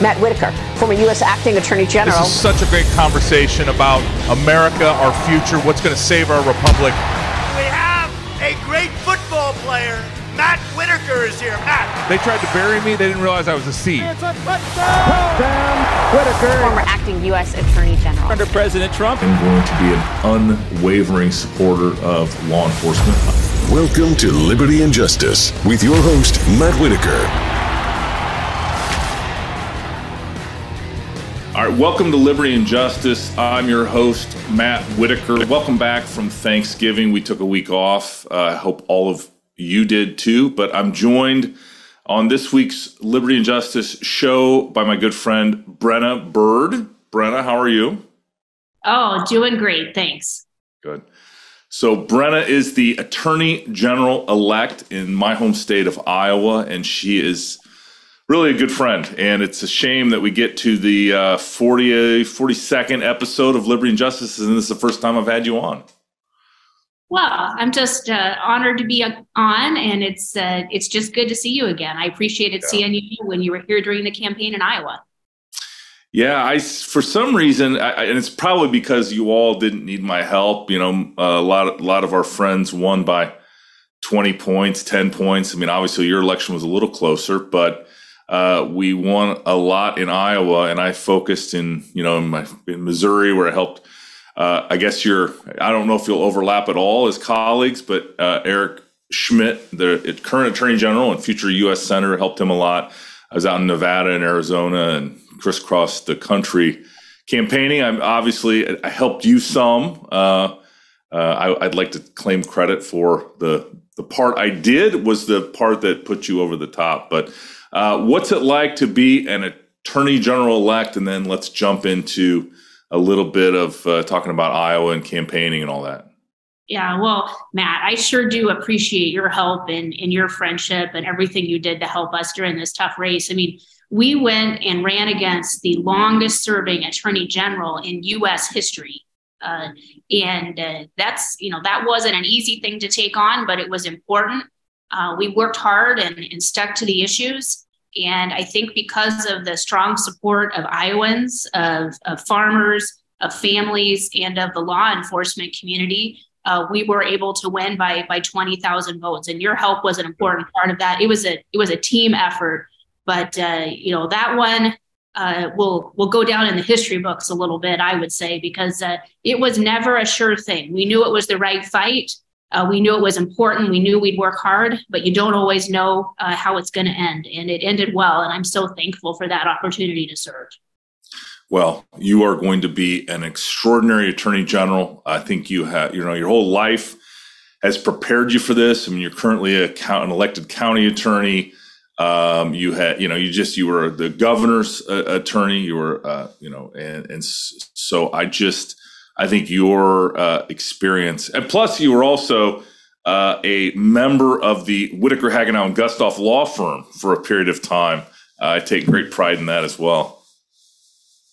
Matt Whitaker, former U.S. Acting Attorney General. This is such a great conversation about America, our future, what's going to save our republic. We have a great football player. Matt Whitaker is here. Matt. They tried to bury me. They didn't realize I was a seed. It's a touchdown. Whitaker. Former acting U.S. Attorney General. Under President Trump. I'm going to be an unwavering supporter of law enforcement. Welcome to Liberty and Justice with your host, Matt Whitaker. All right, welcome to Liberty and Justice. I'm your host, Matt Whitaker. Welcome back from Thanksgiving. We took a week off. Uh, I hope all of you did too, but I'm joined on this week's Liberty and Justice show by my good friend, Brenna Bird. Brenna, how are you? Oh, doing great. Thanks. Good. So, Brenna is the Attorney General elect in my home state of Iowa, and she is really a good friend. And it's a shame that we get to the uh, 40, 42nd episode of Liberty and Justice, and this is the first time I've had you on. Well, I'm just uh, honored to be on, and it's uh, it's just good to see you again. I appreciated yeah. seeing you when you were here during the campaign in Iowa. Yeah, I for some reason, I, and it's probably because you all didn't need my help. You know, a lot of, a lot of our friends won by twenty points, ten points. I mean, obviously your election was a little closer, but uh, we won a lot in Iowa, and I focused in you know in, my, in Missouri where I helped uh, I guess you're, I don't know if you'll overlap at all as colleagues, but uh, Eric Schmitt, the current attorney general and future U.S. senator, helped him a lot. I was out in Nevada and Arizona and crisscrossed the country campaigning. I'm obviously, I helped you some. Uh, uh I, would like to claim credit for the the part I did was the part that put you over the top. But uh, what's it like to be an attorney general elect? And then let's jump into a little bit of uh, talking about Iowa and campaigning and all that. Yeah, well, Matt, I sure do appreciate your help and, and your friendship and everything you did to help us during this tough race. I mean, we went and ran against the longest serving attorney general in U.S. history. Uh, and uh, that's, you know, that wasn't an easy thing to take on, but it was important. Uh, we worked hard and, and stuck to the issues. And I think because of the strong support of Iowans, of, of farmers, of families, and of the law enforcement community, uh, we were able to win by by 20,000 votes. And your help was an important part of that. It was a it was a team effort, but uh, you know that one uh, will will go down in the history books a little bit, I would say, because uh, it was never a sure thing. We knew it was the right fight. Uh, we knew it was important. We knew we'd work hard, but you don't always know uh, how it's going to end. And it ended well. And I'm so thankful for that opportunity to serve. Well, you are going to be an extraordinary attorney general. I think you have, you know, your whole life has prepared you for this. I mean, you're currently a, an elected county attorney. Um, you had, you know, you just, you were the governor's uh, attorney. You were, uh, you know, and, and so I just, I think your uh, experience, and plus you were also uh, a member of the Whitaker Hagenow and Gustoff law firm for a period of time. Uh, I take great pride in that as well.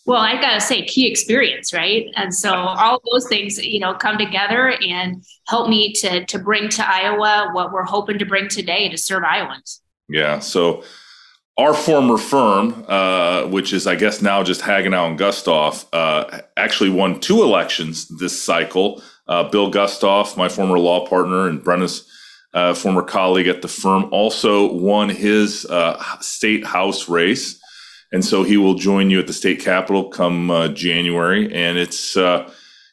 Well, I gotta say, key experience, right? And so all those things, you know, come together and help me to to bring to Iowa what we're hoping to bring today to serve Iowans. Yeah. So our former firm, uh, which is, I guess, now just Hagenow and Gustoff, uh, actually won two elections this cycle. Uh, Bill Gustoff, my former law partner and Brenna's uh, former colleague at the firm, also won his uh, state house race. And so he will join you at the state capitol come uh, January. And it's,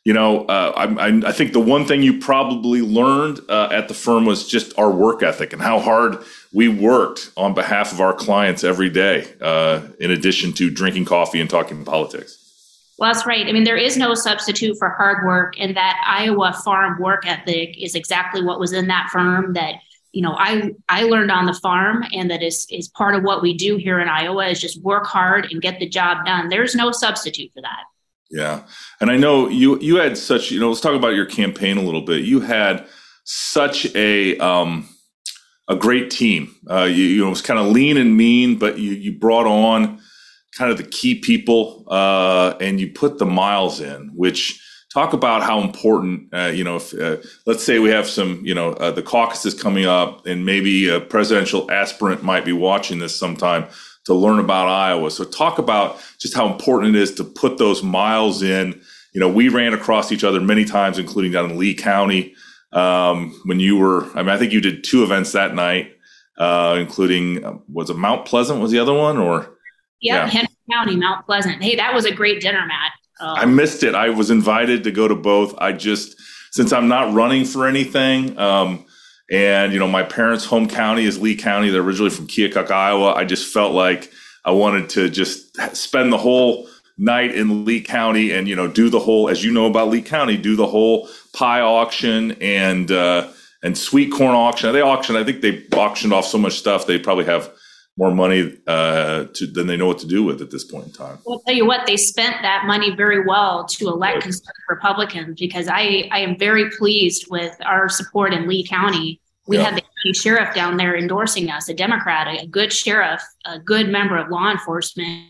you know, I, I, think the one thing you probably learned at the firm was just our work ethic and how hard we worked on behalf of our clients every day, uh, in addition to drinking coffee and talking politics. Well, that's right. I mean, there is no substitute for hard work, and that Iowa farm work ethic is exactly what was in that firm. That you know, I I learned on the farm, and that is is part of what we do here in Iowa is just work hard and get the job done. There's no substitute for that. Yeah, and I know you you had such you know. Let's talk about your campaign a little bit. You had such a um, a great team. Uh, you, you know, it was kind of lean and mean, but you, you brought on kind of the key people uh, and you put the miles in, which talk about how important, uh, you know, if, uh, let's say we have some, you know, uh, the caucus is coming up and maybe a presidential aspirant might be watching this sometime. To learn about Iowa. So talk about just how important it is to put those miles in. You know, we ran across each other many times, including down in Lee County um, when you were. I mean, I think you did two events that night, uh, including uh, was it Mount Pleasant was the other one, or yep, yeah, Henry County, Mount Pleasant. Hey, that was a great dinner, Matt. Um, I missed it. I was invited to go to both. I just since I'm not running for anything. Um, and, you know, my parents' home county is Lee County. They're originally from Keokuk, Iowa. I just felt like I wanted to just spend the whole night in Lee County and, you know, do the whole, as you know about Lee County, do the whole pie auction and, uh, and sweet corn auction. They auctioned, I think they auctioned off so much stuff. They probably have more money uh, to, than they know what to do with at this point in time. Well, I'll tell you what, they spent that money very well to elect conservative Republicans because I, I am very pleased with our support in Lee County. We yeah. had the sheriff down there endorsing us, a Democrat, a good sheriff, a good member of law enforcement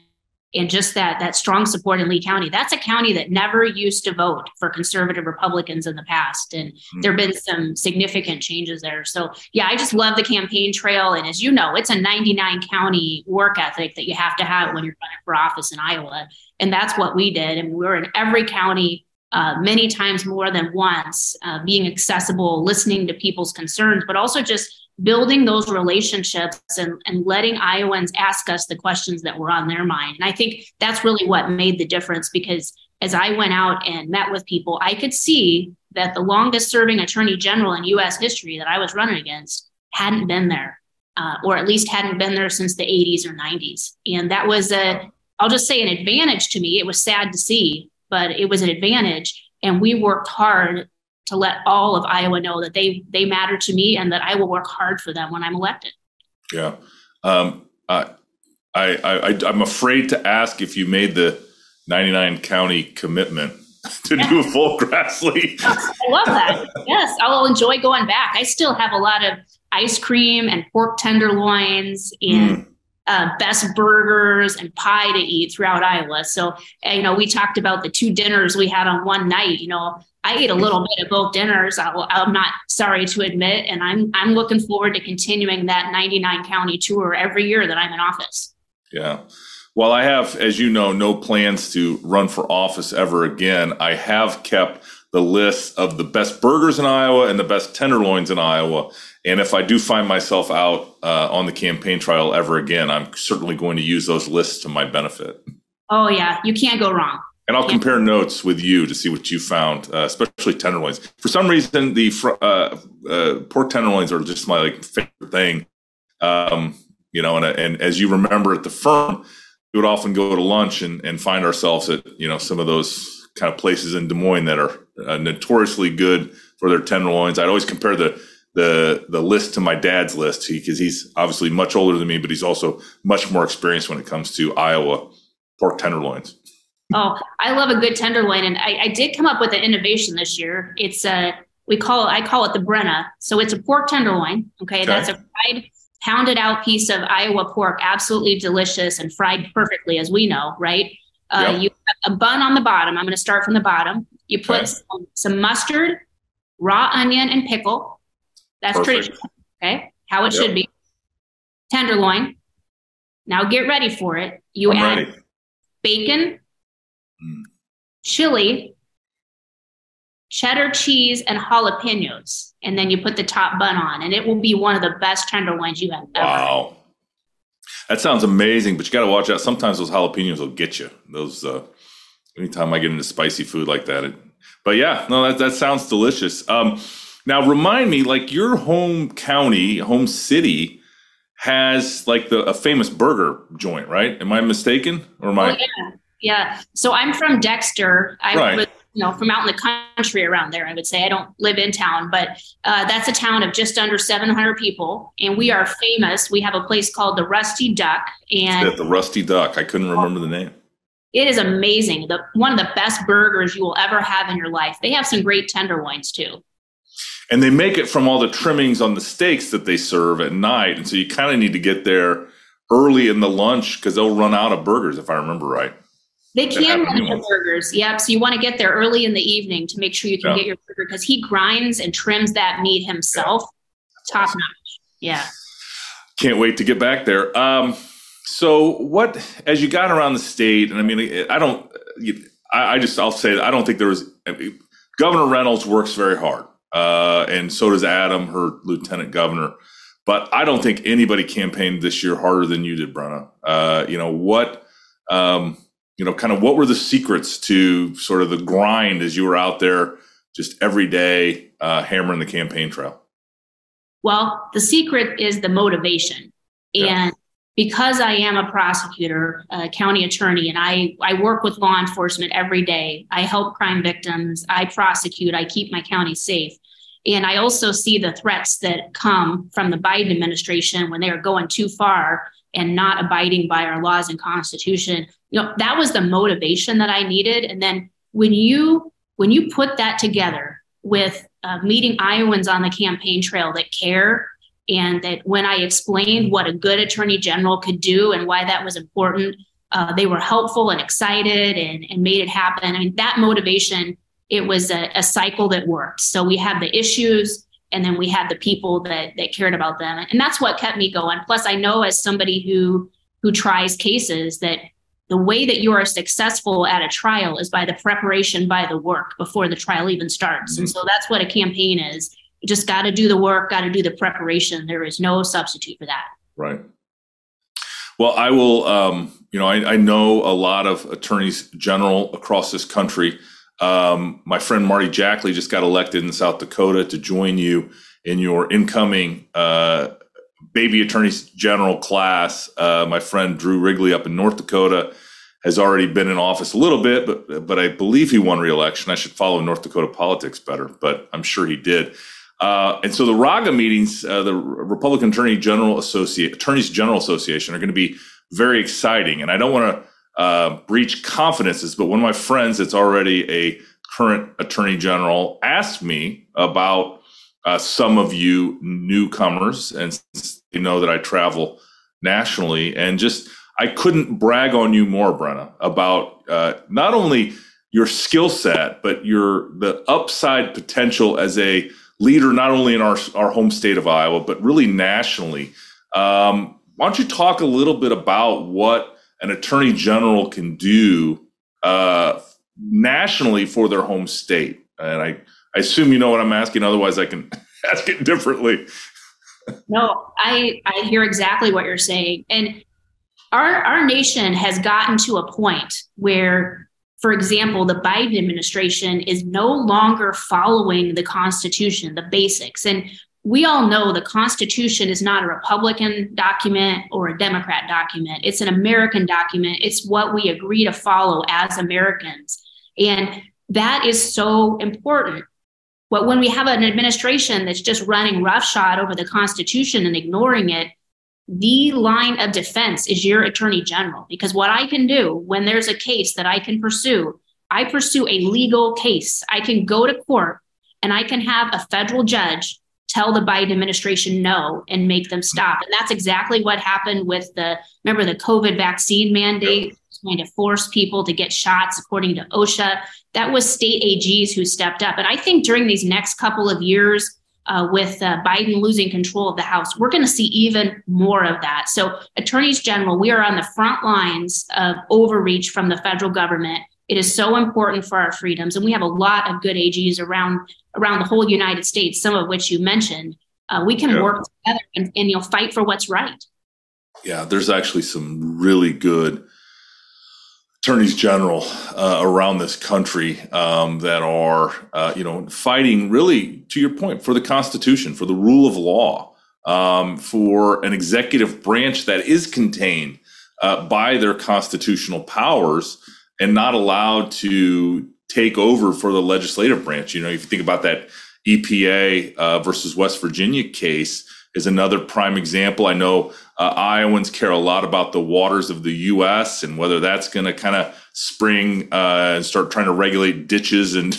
and just that that strong support in Lee County. That's a county that never used to vote for conservative Republicans in the past, and mm-hmm. there have been some significant changes there. So yeah, I just love the campaign trail, and as you know, it's a 99 county work ethic that you have to have when you're running for office in Iowa, and that's what we did. And we were in every county. Uh, many times more than once, uh, being accessible, listening to people's concerns, but also just building those relationships and, and letting Iowans ask us the questions that were on their mind. And I think that's really what made the difference because as I went out and met with people, I could see that the longest serving attorney general in US history that I was running against hadn't been there, uh, or at least hadn't been there since the 80s or 90s. And that was a, I'll just say, an advantage to me. It was sad to see, but it was an advantage. And we worked hard to let all of Iowa know that they they matter to me and that I will work hard for them when I'm elected. Yeah, um, I, I, I I'm afraid to ask if you made the 99 county commitment to do a full Grassley. I love that. Yes, I'll enjoy going back. I still have a lot of ice cream and pork tenderloins and. Mm. Uh, best burgers and pie to eat throughout Iowa. So, you know, we talked about the two dinners we had on one night. You know, I ate a little bit of both dinners. I, am not sorry to admit, and I'm I'm looking forward to continuing that 99 county tour every year that I'm in office. Yeah. Well, I have, as you know, no plans to run for office ever again. I have kept the list of the best burgers in Iowa and the best tenderloins in Iowa. And if I do find myself out uh, on the campaign trail ever again, I'm certainly going to use those lists to my benefit. Oh yeah, you can't go wrong. And I'll compare notes with you to see what you found, uh, especially tenderloins. For some reason, the uh, uh, pork tenderloins are just my like favorite thing. Um, you know, and, and as you remember at the firm, we would often go to lunch and, and find ourselves at you know some of those kind of places in Des Moines that are uh, notoriously good for their tenderloins. I'd always compare the the the list to my dad's list because he, he's obviously much older than me, but he's also much more experienced when it comes to Iowa pork tenderloins. Oh, I love a good tenderloin, and I, I did come up with an innovation this year. It's a we call it I call it the Brenna. So it's a pork tenderloin. Okay, okay. that's a fried, pounded out piece of Iowa pork, absolutely delicious and fried perfectly, as we know, right? Uh, yep. You have a bun on the bottom. I'm going to start from the bottom. You put okay. some, some, mustard, raw onion, and pickle. That's Perfect. traditional. Okay, how it yep. should be. Tenderloin. Now get ready for it. You I'm add ready. bacon, chili, cheddar cheese, and jalapenos. And then you put the top bun on, and it will be one of the best tenderloins you have ever. Wow. That sounds amazing, but you got to watch out. Sometimes those jalapenos will get you. Those, uh, anytime I get into spicy food like that. It, but yeah, no, that, that sounds delicious. Um, now remind me, like your home county, home city has like the a famous burger joint, right? Am I mistaken? Or am I? Oh, yeah. Yeah. So I'm from Dexter. I right. was, you know, from out in the country around there, I would say. I don't live in town, but uh, that's a town of just under 700 people. And we are famous. We have a place called the Rusty Duck. And the Rusty Duck. I couldn't remember the name. It is amazing. The one of the best burgers you will ever have in your life. They have some great tenderloins too. And they make it from all the trimmings on the steaks that they serve at night. And so you kind of need to get there early in the lunch because they'll run out of burgers, if I remember right. They can run the burgers. Yep. So you want to get there early in the evening to make sure you can yeah. get your burger because he grinds and trims that meat himself. Yeah. Top awesome. notch. Yeah. Can't wait to get back there. Um, So what, as you got around the state, and I mean, I don't, I, I just, I'll say that I don't think there was, I mean, Governor Reynolds works very hard. Uh, and so does Adam, her lieutenant governor. But I don't think anybody campaigned this year harder than you did, Brenna. Uh, you know, what, um, you know, kind of what were the secrets to sort of the grind as you were out there just every day uh, hammering the campaign trail? Well, the secret is the motivation. And because I am a prosecutor, a county attorney, and I, I work with law enforcement every day, I help crime victims, I prosecute, I keep my county safe. And I also see the threats that come from the Biden administration when they are going too far and not abiding by our laws and constitution. You know, that was the motivation that I needed. And then when you when you put that together with uh, meeting Iowans on the campaign trail that care. And that when I explained what a good attorney general could do and why that was important, uh, they were helpful and excited and, and made it happen. I mean, that motivation, it was a, a cycle that worked. So we had the issues and then we had the people that, that cared about them. And that's what kept me going. Plus, I know as somebody who who tries cases that the way that you are successful at a trial is by the preparation by the work before the trial even starts. Mm-hmm. And so that's what a campaign is. You just got to do the work, got to do the preparation. There is no substitute for that. Right. Well, I will, um, you know, I, I, know a lot of attorneys general across this country. Um, my friend Marty Jackley just got elected in South Dakota to join you in your incoming uh, baby attorneys general class. Uh, my friend Drew Wrigley up in North Dakota has already been in office a little bit, but but I believe he won re-election. I should follow North Dakota politics better, but I'm sure he did. Uh, and so the RAGA meetings, uh, the Republican Attorney General Associate Attorneys General Association, are going to be very exciting. And I don't want to uh, breach confidences, but one of my friends that's already a current Attorney General asked me about uh, some of you newcomers, and you know that I travel nationally, and just I couldn't brag on you more, Brenna, about uh, not only your skill set, but your the upside potential as a leader, not only in our our home state of Iowa, but really nationally. Um, why don't you talk a little bit about what an attorney general can do uh, nationally for their home state? And I I assume you know what I'm asking. Otherwise, I can ask it differently. no, I I hear exactly what you're saying, and our our nation has gotten to a point where, for example, the Biden administration is no longer following the Constitution, the basics, and we all know the Constitution is not a Republican document or a Democrat document. It's an American document. It's what we agree to follow as Americans. And that is so important but when we have an administration that's just running roughshod over the Constitution and ignoring it, the line of defense is your attorney general. Because what I can do when there's a case that I can pursue, I pursue a legal case. I can go to court and I can have a federal judge tell the Biden administration no and make them stop. And that's exactly what happened with the, remember the COVID vaccine mandate? Going to force people to get shots according to OSHA. That was state AGs who stepped up. And I think during these next couple of years, uh, with uh, Biden losing control of the House, we're going to see even more of that. So, attorneys general, we are on the front lines of overreach from the federal government. It is so important for our freedoms, and we have a lot of good AGs around around the whole United States, some of which you mentioned. Uh, we can yeah. work together and, and you'll fight for what's right. Yeah, there's actually some really good attorneys general uh, around this country um, that are, uh, you know, fighting really, to your point, for the Constitution, for the rule of law, um, for an executive branch that is contained uh, by their constitutional powers and not allowed to take over for the legislative branch. You know, if you think about that EPA uh, versus West Virginia case, is another prime example. I know uh, Iowans care a lot about the waters of the U.S. and whether that's going to kind of spring uh, and start trying to regulate ditches and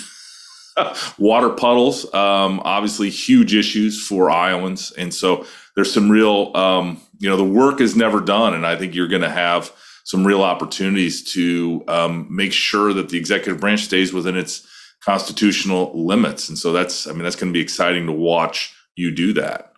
water puddles. Um, obviously, huge issues for Iowans, and so there's some real, um, you know, the work is never done, and I think you're going to have some real opportunities to um, make sure that the executive branch stays within its constitutional limits. And so that's, I mean, that's going to be exciting to watch you do that.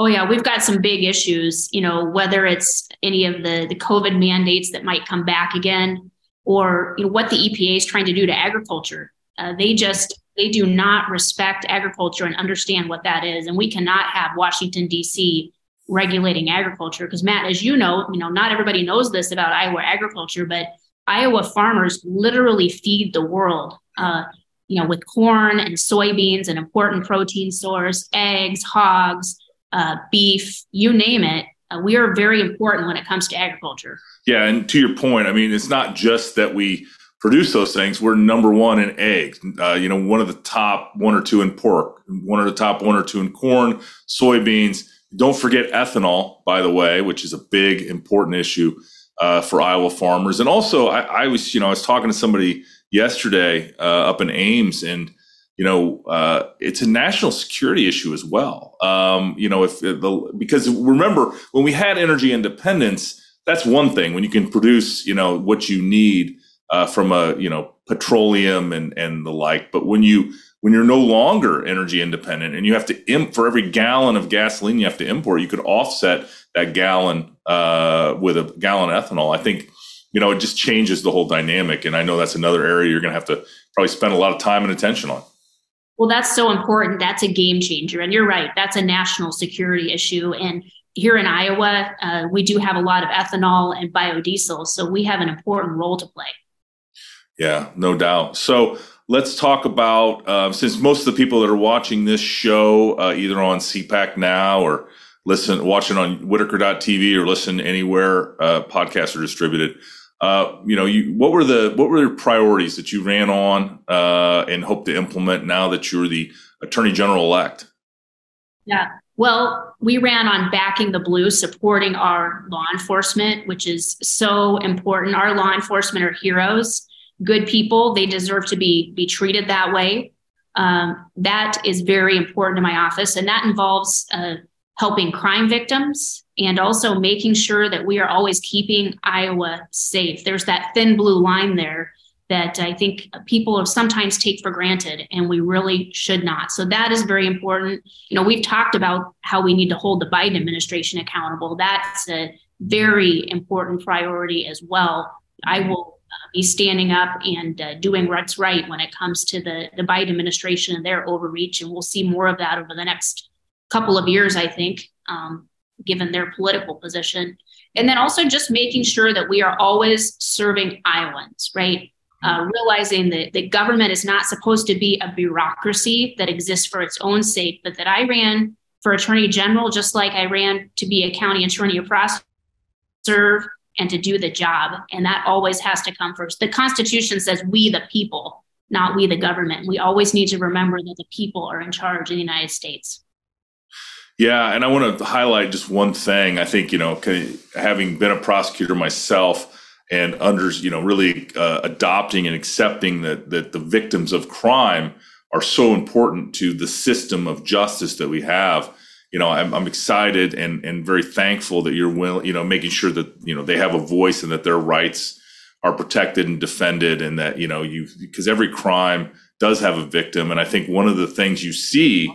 Oh yeah, we've got some big issues. You know, whether it's any of the the COVID mandates that might come back again, or you know what the EPA is trying to do to agriculture. Uh, they just they do not respect agriculture and understand what that is, and we cannot have Washington D.C. regulating agriculture because Matt, as you know, you know not everybody knows this about Iowa agriculture, but Iowa farmers literally feed the world. Uh, you know, with corn and soybeans, an important protein source, eggs, hogs uh, beef, you name it. Uh, we are very important when it comes to agriculture. Yeah, and to your point, I mean, it's not just that we produce those things. We're number one in eggs. Uh, you know, one of the top one or two in pork, one of the top one or two in corn, soybeans. Don't forget ethanol, by the way, which is a big important issue uh, for Iowa farmers. And also, I, I, was, you know, I was talking to somebody yesterday uh, up in Ames, and you know, uh, it's a national security issue as well. Um, you know, if the because remember when we had energy independence, that's one thing when you can produce, you know, what you need uh, from a you know petroleum and and the like. But when you when you're no longer energy independent and you have to imp for every gallon of gasoline you have to import, you could offset that gallon uh, with a gallon ethanol. I think you know it just changes the whole dynamic, and I know that's another area you're going to have to probably spend a lot of time and attention on. Well, that's so important. That's a game changer. And you're right, that's a national security issue. And here in Iowa, uh, we do have a lot of ethanol and biodiesel. So we have an important role to play. Yeah, no doubt. So let's talk about uh, since most of the people that are watching this show, uh, either on CPAC now or listen, watching on Whitaker.tv or listen anywhere uh, podcasts are distributed uh, you know, you, what were the what were the priorities that you ran on uh, and hope to implement now that you're the attorney general elect? Yeah, well, we ran on backing the blue, supporting our law enforcement, which is so important. Our law enforcement are heroes, good people. They deserve to be be treated that way. Um, that is very important to my office, and that involves uh, helping crime victims and also making sure that we are always keeping Iowa safe. There's that thin blue line there that I think people sometimes take for granted, and we really should not. So that is very important. You know, we've talked about how we need to hold the Biden administration accountable. That's a very important priority as well. I will uh, be standing up and uh, doing what's right when it comes to the, the Biden administration and their overreach, and we'll see more of that over the next couple of years, I think. Um, given their political position. And then also just making sure that we are always serving Iowans, right? Uh, realizing that the government is not supposed to be a bureaucracy that exists for its own sake, but that I ran for attorney general just like I ran to be a county attorney or prosecutor, serve and to do the job. And that always has to come first. The Constitution says we, the people, not we, the government. We always need to remember that the people are in charge in the United States. Yeah, and I want to highlight just one thing. I think you know, having been a prosecutor myself and under you know really uh, adopting and accepting that that the victims of crime are so important to the system of justice that we have. You know, I'm, I'm excited and and very thankful that you're will you know making sure that you know they have a voice and that their rights are protected and defended, and that you know you because every crime does have a victim, and I think one of the things you see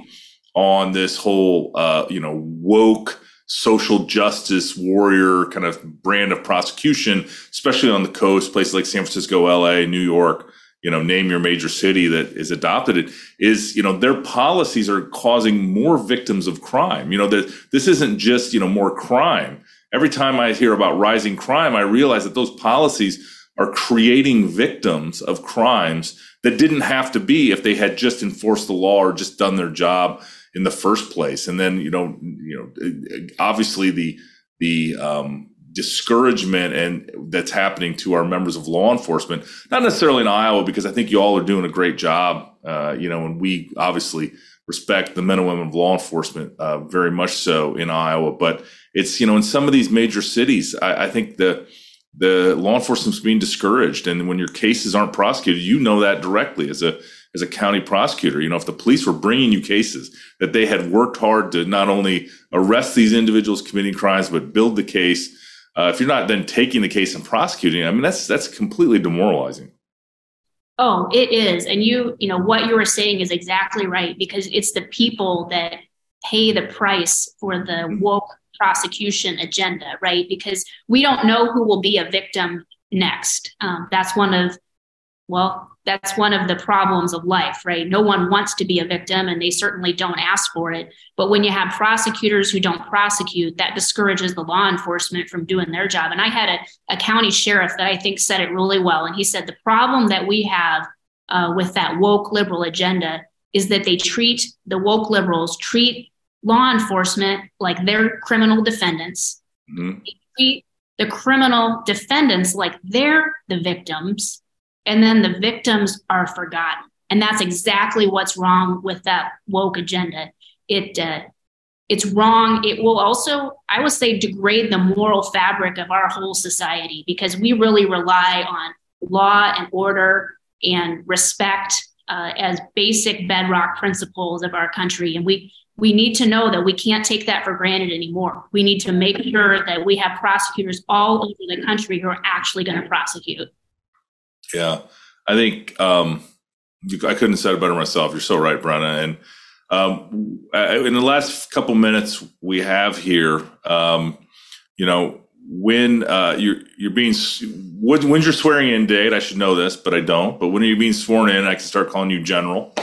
on this whole, uh, you know, woke social justice warrior kind of brand of prosecution, especially on the coast, places like San Francisco, LA, New York, you know, name your major city that is adopted it is, you know, their policies are causing more victims of crime. You know, that this isn't just, you know, more crime. Every time I hear about rising crime, I realize that those policies are creating victims of crimes that didn't have to be if they had just enforced the law or just done their job in the first place. And then, you know, you know, obviously the, the, um, discouragement and that's happening to our members of law enforcement, not necessarily in Iowa, because I think you all are doing a great job. Uh, you know, and we obviously respect the men and women of law enforcement, uh, very much so in Iowa, but it's, you know, in some of these major cities, I, I think the, the law enforcement's being discouraged. And when your cases aren't prosecuted, you know that directly as a, as a county prosecutor. You know, if the police were bringing you cases that they had worked hard to not only arrest these individuals committing crimes, but build the case. Uh, if you're not then taking the case and prosecuting, I mean, that's that's completely demoralizing. Oh, it is, and you, you know, what you were saying is exactly right because it's the people that pay the price for the woke prosecution agenda, right? Because we don't know who will be a victim next. Um, that's one of, well, that's one of the problems of life, right? No one wants to be a victim and they certainly don't ask for it. But when you have prosecutors who don't prosecute, that discourages the law enforcement from doing their job. And I had a, a county sheriff that I think said it really well. And he said the problem that we have uh, with that woke liberal agenda is that they treat the woke liberals treat law enforcement like they're criminal defendants. Mm-hmm. They treat the criminal defendants like they're the victims and then the victims are forgotten. And that's exactly what's wrong with that woke agenda. It uh, it's wrong. It will also, I would say, degrade the moral fabric of our whole society because we really rely on law and order and respect uh, as basic bedrock principles of our country. And we we need to know that we can't take that for granted anymore. We need to make sure that we have prosecutors all over the country who are actually going to prosecute. Yeah, I think um, I couldn't have said it better myself. You're so right, Brenna. And um, in the last couple minutes we have here, um, you know, when uh, you're you're being when, when's your swearing in date? I should know this, but I don't. But when are you being sworn in? I can start calling you General.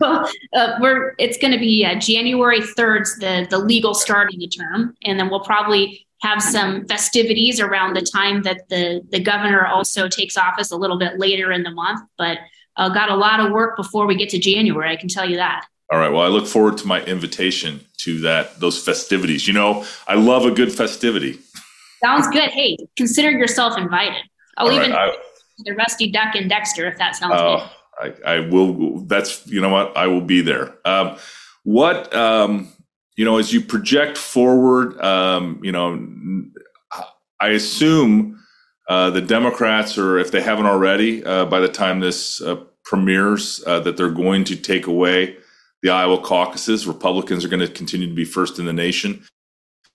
Well, uh, we're it's going to be uh, January third, the the legal starting the term, and then we'll probably have some festivities around the time that the, the governor also takes office a little bit later in the month. But uh, got a lot of work before we get to January, I can tell you that. All right. Well, I look forward to my invitation to that those festivities. You know, I love a good festivity. Sounds good. Hey, consider yourself invited. I'll All even right, I, the Rusty Duck and Dexter if that sounds uh, good. I, I will. That's you know what I will be there. Um, what um, you know, as you project forward, um, you know, I assume uh, the Democrats, or if they haven't already, uh, by the time this uh, premieres, uh, that they're going to take away the Iowa caucuses. Republicans are going to continue to be first in the nation.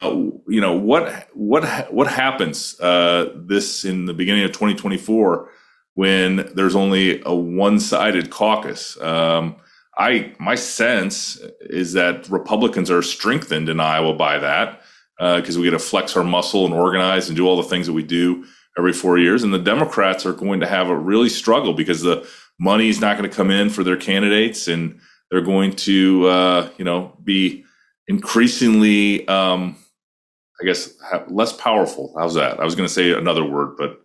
Uh, you know what what what happens uh, this in the beginning of 2024 when there's only a one-sided caucus. Um, I my sense is that Republicans are strengthened in Iowa by that because uh, we get to flex our muscle and organize and do all the things that we do every four years. And the Democrats are going to have a really struggle because the money is not going to come in for their candidates, and they're going to you know be increasingly um, I guess less powerful. How's that? I was going to say another word, but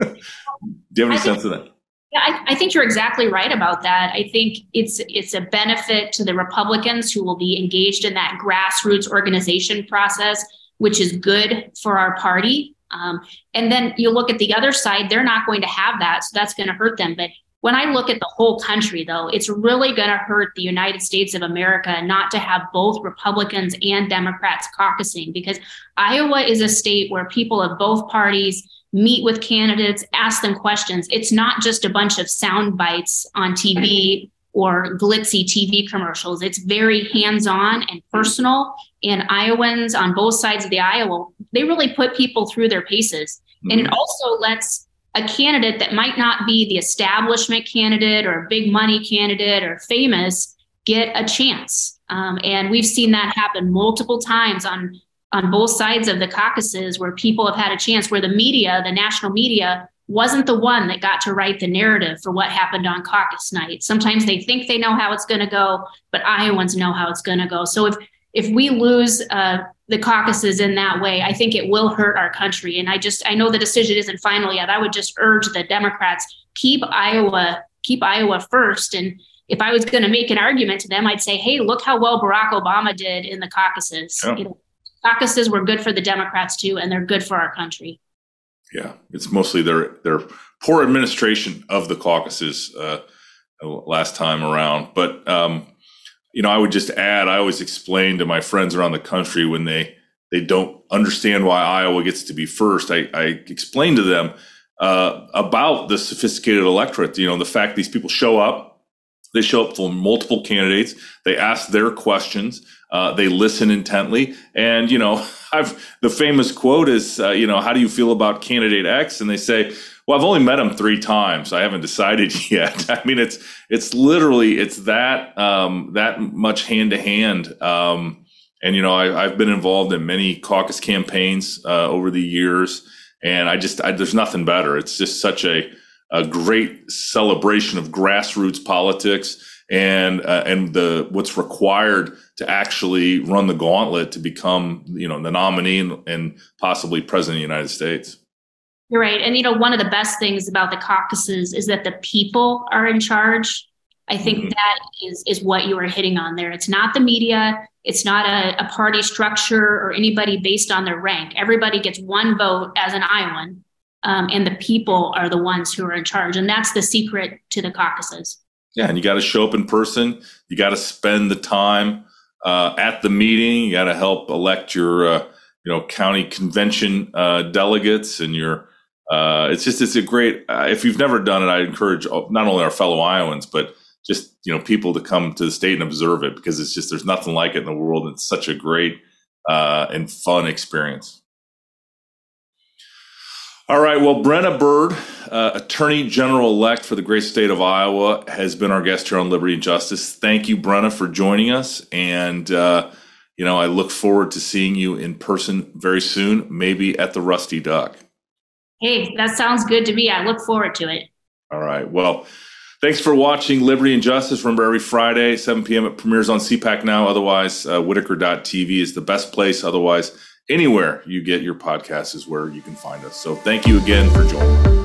do you have any I sense think, of that? Yeah, I, I, think you're exactly right about that. I think it's it's a benefit to the Republicans who will be engaged in that grassroots organization process, which is good for our party. Um, and then you look at the other side; they're not going to have that, so that's going to hurt them. But when I look at the whole country, though, it's really going to hurt the United States of America not to have both Republicans and Democrats caucusing because Iowa is a state where people of both parties meet with candidates, ask them questions. It's not just a bunch of sound bites on TV or glitzy TV commercials. It's very hands on and personal. And Iowans on both sides of the aisle, they really put people through their paces. And it mm-hmm. also lets a candidate that might not be the establishment candidate or a big money candidate or famous get a chance. Um, and we've seen that happen multiple times on on both sides of the caucuses where people have had a chance where the media, the national media, wasn't the one that got to write the narrative for what happened on caucus night. Sometimes they think they know how it's going to go, but Iowans know how it's going to go. So if if we lose uh, the caucuses in that way, I think it will hurt our country. And I just I know the decision isn't final yet. I would just urge the Democrats keep Iowa keep Iowa first and if I was going to make an argument to them, I'd say, "Hey, look how well Barack Obama did in the caucuses. Yeah. You know, caucuses were good for the Democrats too, and they're good for our country. Yeah, it's mostly their their poor administration of the caucuses uh, last time around. But um, you know, I would just add, I always explain to my friends around the country when they they don't understand why Iowa gets to be first. I, I explain to them uh, about the sophisticated electorate. You know, the fact these people show up They show up for multiple candidates. They ask their questions. Uh, they listen intently. And, you know, I've, the famous quote is, uh, you know, how do you feel about candidate X? And they say, well, I've only met him three times. I haven't decided yet. I mean, it's, it's literally, it's that, um, that much hand to hand. And, you know, I, have been involved in many caucus campaigns, uh, over the years. And I just, I, there's nothing better. It's just such a, a great celebration of grassroots politics and uh, and the what's required to actually run the gauntlet to become you know the nominee and, and possibly president of the United States. You're right, and you know one of the best things about the caucuses is that the people are in charge. I think mm-hmm. that is is what you are hitting on there. It's not the media. It's not a, a party structure or anybody based on their rank. Everybody gets one vote as an Iowan, um, and the people are the ones who are in charge. And that's the secret to the caucuses. Yeah, and you got to show up in person. You got to spend the time uh, at the meeting. You got to help elect your, uh, you know, county convention uh, delegates and your. Uh, it's just it's a great. Uh, if you've never done it, I encourage not only our fellow Iowans but just you know people to come to the state and observe it because it's just there's nothing like it in the world. It's such a great uh, and fun experience. All right. Well, Brenna Bird, uh, Attorney General elect for the great state of Iowa, has been our guest here on Liberty and Justice. Thank you, Brenna, for joining us. And, uh, you know, I look forward to seeing you in person very soon, maybe at the Rusty Duck. Hey, that sounds good to me. I look forward to it. All right. Well, thanks for watching Liberty and Justice. Remember, every Friday, 7 p.m., it premieres on CPAC Now. Otherwise, uh, Whitaker.tv is the best place. Otherwise, anywhere you get your podcast is where you can find us. So thank you again for joining.